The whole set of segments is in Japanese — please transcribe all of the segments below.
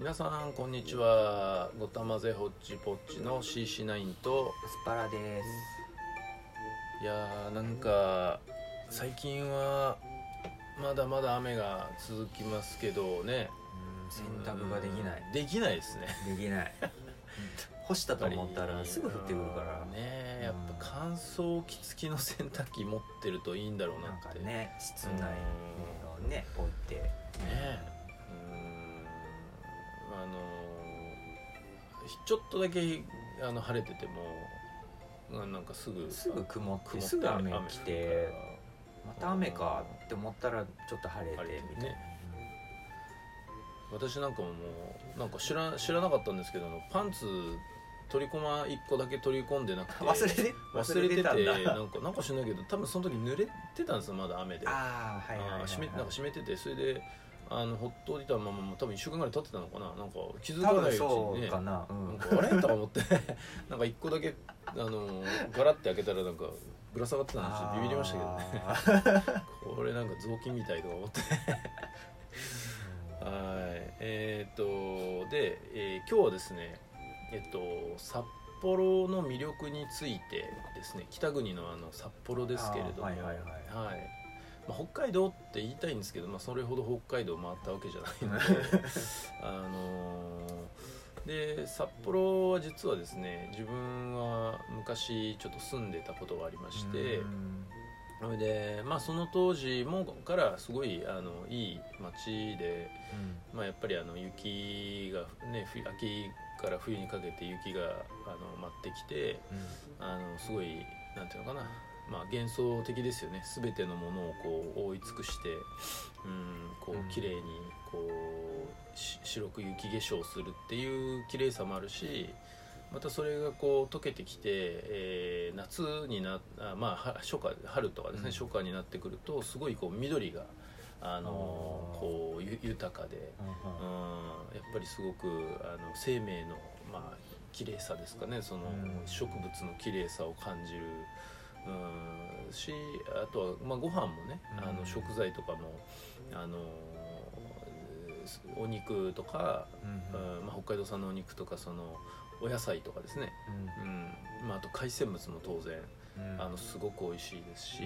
皆さんこんにちは。ごたまぜホッチポッチの CC9 とアスパラです。いやーなんか最近はまだまだ雨が続きますけどね。洗濯ができない。うんできないですね。できない。干したと思ったらすぐ降ってくるから。うんねやっぱ乾燥機付きの洗濯機持ってるといいんだろうななんってかね室内のね置いて。ねちょっとだけあの晴れててもななんかすぐすぐ曇ってすぐ雨来てまた雨かって思ったらちょっと晴れててみたいな、私なんかももうなんか知ら知らなかったんですけどパンツ取り込ま1個だけ取り込んでなくて 忘れて忘れててたんだ。なんか なんか知らないけど多分その時濡れてたんですよまだ雨で。ああはいはいはい、はい、なんか湿っててそれであのほっといたまま多分1週間ぐらい経ってたのかな。なんか気づかないうちにね。かな、うなんん、かあれ？とか思って。なんか1個だけあのガラッて開けたらなんかぶら下がってたんでちょっとビビりましたけどね。これなんか雑巾みたいとか思って。はい。えーっとで、えー今日はですねえっと札幌の魅力についてですね北国のあの札幌ですけれども。はいはいはい。はいまあ、北海道って言いたいんですけど、まあ、それほど北海道回ったわけじゃないので あのーで札幌は実はですね自分は昔ちょっと住んでたことがありましてうん。それで、まあ、その当時もからすごいあのいい街で、まあ、やっぱりあの雪が、ね、冬秋から冬にかけて雪があの舞ってきてあのすごいなんていうのかな、まあ、幻想的ですよね。全てのものをこう覆い尽くして、うん、こう綺麗にこうし白く雪化粧するっていう綺麗さもあるしまたそれがこう溶けてきて、えー夏になあまあは初夏春とかですね、うん。初夏になってくるとすごいこう緑があのこうゆ豊かで。うんやっぱりすごくあの生命のまあ綺麗さですかね。そのうん。植物の綺麗さを感じるうん。しあとは、まあ、ご飯もねあうん。の食材とかもあのお肉とか、うんうん。まあ、北海道産のお肉とかそのお野菜とかですね、うん。まあ、あと海鮮物も当然うん。あのすごく美味しいですし、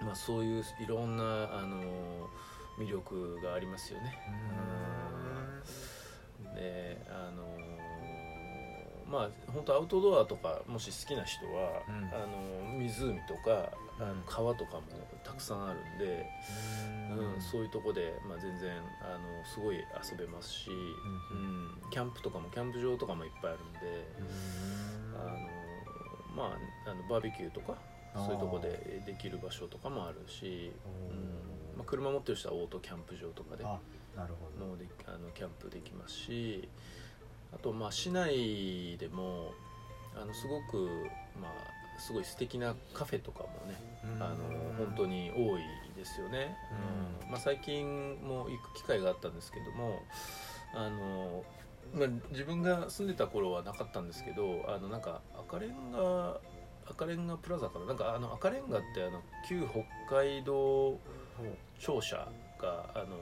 うんまあ、そういういろんなあの魅力がありますよね。であのーまあ本当アウトドアとかもし好きな人は、うん。あの湖とかあの川とかもたくさんあるんで、うん。そういうとこで、まあ、全然あのすごい遊べますし、ううん。キャンプとかもキャンプ場とかもいっぱいあるんで、あのまああのバーベキューとかそういうとこでできる場所とかもあるし、うん。まあ、車持ってる人はオートキャンプ場とかであなるほど。のであのキャンプできますしあとまあ市内でもあのすごくまあすごい素敵なカフェとかもねあの本当に多いですよね、うん。うん。まあ、最近も行く機会があったんですけどもあの、まあ、自分が住んでた頃はなかったんですけどあのなんか赤レンガ赤レンガプラザかな？なんかあの赤レンガってあの旧北海道庁舎があの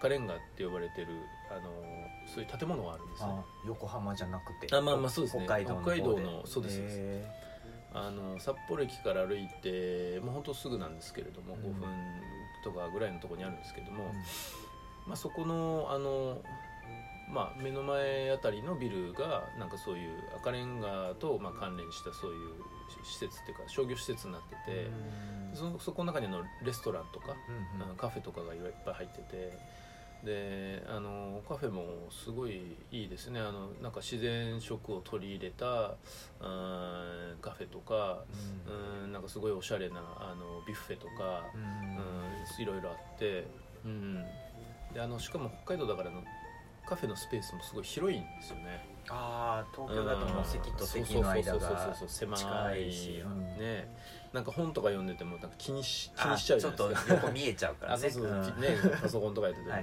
赤レンガって呼ばれてるあのそういう建物があるんですねあ横浜じゃなくてあまあまあそうですね。北海道の方で。北海道のそうですあの札幌駅から歩いてもうほんとすぐなんですけれども、うん。5分とかぐらいのところにあるんですけども、ーまあ、そこのあの、まあ、目の前あたりのビルがなんかそういう赤レンガとまあ関連したそういう施設っていうか商業施設になってて、そそこの中にあのレストランとか、うんうん。あのカフェとかがいっぱい入っててであのカフェもすごいいいですね。あのなんか自然食を取り入れたうんカフェとかうんなんかすごいおしゃれなあのビュッフェとか、うん。うん、いろいろあって、うん、であのしかも北海道だからのカフェのスペースもすごい広いんですよね。ああ東京だともう席と席の間そうそうがそうそう狭近いいしうんねなんか本とか読んでてもなんか気にし気あにしちゃうじちょっとゃないですか横見えちゃうからねあそうそう、んねパソコンとかやってても、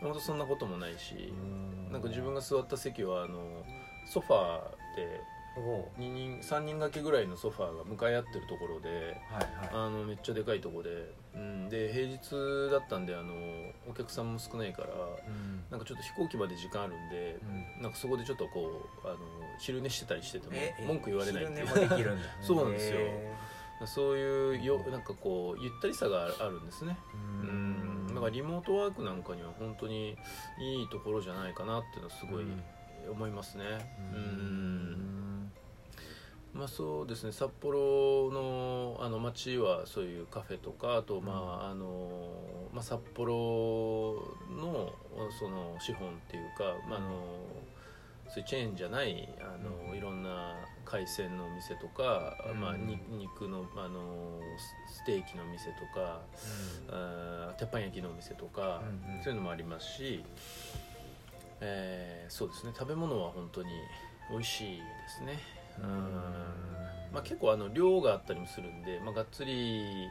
本当そんなこともないし、うんなんか自分が座った席はあのソファーでおう2人3人掛けぐらいのソファーが向かい合ってるところではいはあのめっちゃでかいところで、うん、で平日だったんであのお客さんも少ないからいうん。なんかちょっと飛行機まで時間あるんでうん。なんかそこでちょっとこうあの昼寝してたりしててもえ文句言われないっていう。昼寝もできるんだ。そうなんですよ。へそういうよなんかこうゆったりさがあるんですね。ーうん。だからリモートワークなんかには本当にいいところじゃないかなっていうのはすごい思いますね。ううんんまあそうですね。札幌のあの街はそういうカフェとかあとまあ、あのまあ、札幌のその資本っていうか、まあ、あのそういうチェーンじゃないあの、うん。いろんな海鮮のお店とか、うん。まあ、に肉のあのスステーキの店とかあー鉄板焼きのお店とか、うんうん。そういうのもありますし、えーそうですね。食べ物は本当に美味しいですね。うん。まあ、結構あの量があったりもするんで、まあ、がっつり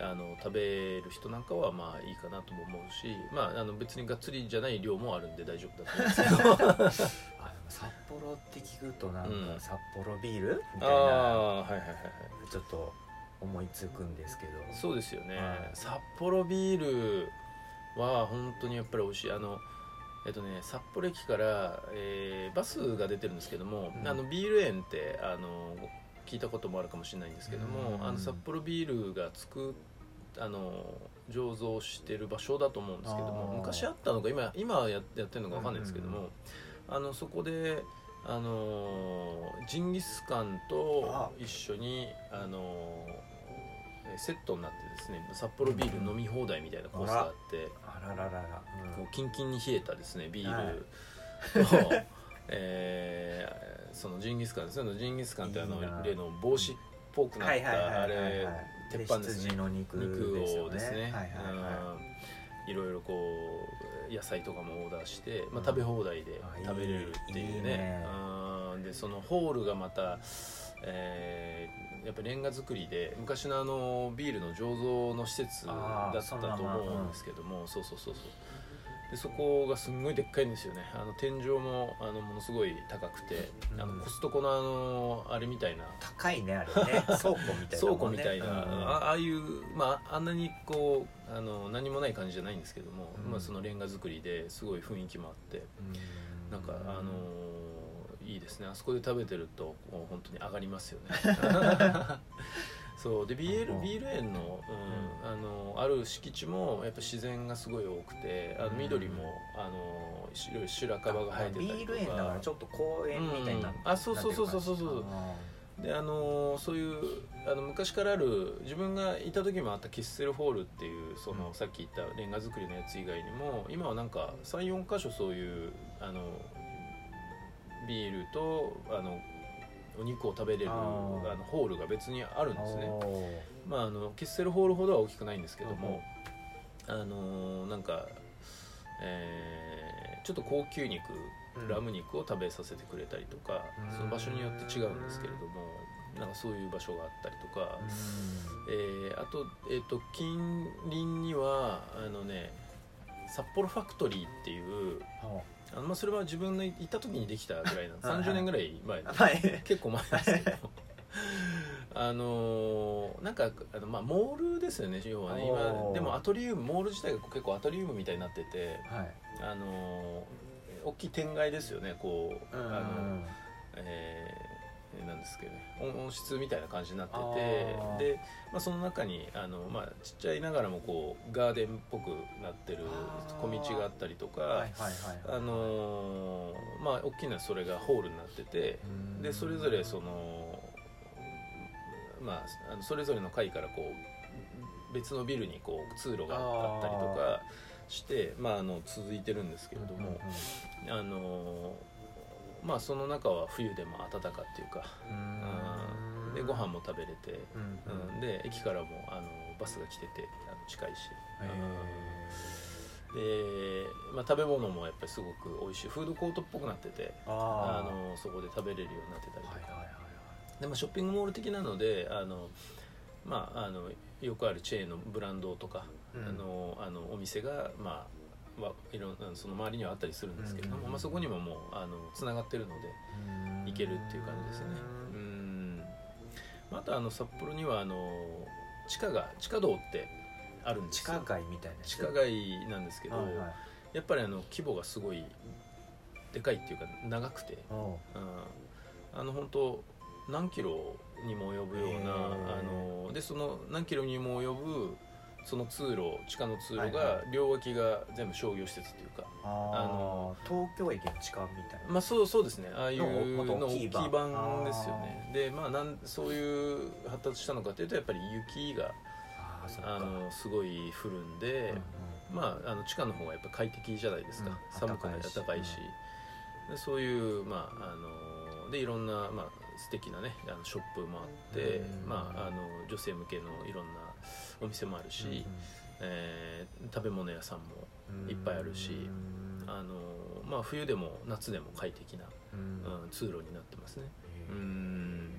あの食べる人なんかはまあいいかなとも思うし、まあ、あの別にがっつりじゃない量もあるんで大丈夫だと思うんですけど。札幌って聞くとなんかうん。札幌ビール？みたあいな。あはいはいはいはい。ちょっと思いつくんですけど。そうですよね、はい。札幌ビールは本当にやっぱり美味しい。あのえっとね札幌駅から、えーバスが出てるんですけども、うん。あのビール園ってあの聞いたこともあるかもしれないんですけども、うん。あの札幌ビールがつくあの醸造してる場所だと思うんですけども昔あったのか今今ややってるのかわかんないですけども、うんうんあのそこであのジンギスカンと一緒にあのえーセットになってですね札幌ビール飲み放題みたいなコースがあって、あらららら。こうキンキンに冷えたですねビーはいルと、えーそのジンギスカンですねジンギスカンってあの例の帽子っぽくなっはいはいはいたあはいはい。れ鉄板ですね。肉をですね。はいろいろこう野菜とかもオーダーして、まあ、うん。食べ放題で食べれるっていうね。でそのホールがまた、えぱレンガ造りで昔のあのビールの醸造の施設だったと思うんですけどもそうそうそうそうでそこがすんごいでっかいんですよね。あの天井もあのものすごい高くて、うん。あのコストコのあのあれみたいな。高いねあれね。倉庫みたいなね。庫みたいな、うん。あああいう、まあ、あんなにこうあの何もない感じじゃないんですけども、うん。まあ、そのレンガ造りですごい雰囲気もあって。うん。なんかあのいいですね。あそこで食べてるともう本当に上がりますよね。そう。でビールうんビール園の,、うんあのある敷地もやっぱ自然がすごい多くてあのうん。緑もあの白い白樺が生えてたりとか。ビール園だからちょっと公園みたいになうん。あそうそうそうそうそうそう。であのーそういうあの昔からある自分がいた時もあったキッセルホールっていうその、うん。さっき言ったレンガ造りのやつ以外にも今はなんか34箇所そういうあのビールとあのお肉を食べれるあのホールが別にあるんですね、まあ、あのキッセルホールほどは大きくないんですけども、あのーなんか、えーちょっと高級肉うん。ラム肉を食べさせてくれたりとか、うんその場所によって違うんですけれどもなんかそういう場所があったりとか、えーあと,、えー、と近隣にはあのね札幌ファクトリーっていうあの、まあ、それは自分の行った時にできたぐらいなんではいはい。30年ぐらい前。のはい。結構前ですけど。あのーなんかあの、まあ、モールですよね要はね。お今ー。でもアトリウムモール自体が結構アトリウムみたいになっててはい。あのー大きい天街ですよねこう、うんあのえーですけどね。温温室みたいな感じになっててで、まあ、その中にあの、まあ、ちっちゃいながらもこうガーデンっぽくなってる小道があったりとか、あのーまあ大きなそれがホールになっててうん。でそれぞれそのまあそれぞれの階からこう別のビルにこう通路があったりとかしてまああの続いてるんですけれども、あのーまあその中は冬でも暖かっていうか、うん。うん。でご飯も食べれて、うんうん、で駅からもあのバスが来ててあの近いし、で、まあ、食べ物もやっぱりすごく美味しい。フードコートっぽくなっててああのそこで食べれるようになってたりとか、はいはいはい。でまあ、ショッピングモール的なのであの、まあ、あのよくあるチェーンのブランドとか、うん。あのあのお店が、まあ、はいろんなその周りにはあったりするんですけれども、うんまあ、そこにももうあのつながってるので行けるっていう感じですよね。うん。まああの札幌にはあの地下が地下道ってあるんです地よ下街みたいな地下街なんですけど、はいはい。やっぱりあの規模がすごいでかいっていうか長くて、あの本当何キロにも及ぶようなあのでその何キロにも及ぶその通路地下の通路が両脇が全部商業施設っていうか、ああの東京駅の地下みたいな。まあそうそうですね。ああいうの大きい版版ですよね。でまあなんそういう発達したのかというとやっぱり雪があのすごい降るんで、まあ、あの地下の方がやっぱ快適じゃないですか、うん。寒くない暖かいし。でそういうまああのでいろんな、まあ、素敵なねあのショップもあって、うん。まあ、あの女性向けのいろんなお店もあるし、うんえー食べ物屋さんもうんいっぱいあるしうん。あの、まあ、冬でも夏でも快適な、うん。うん、通路になってますね。うん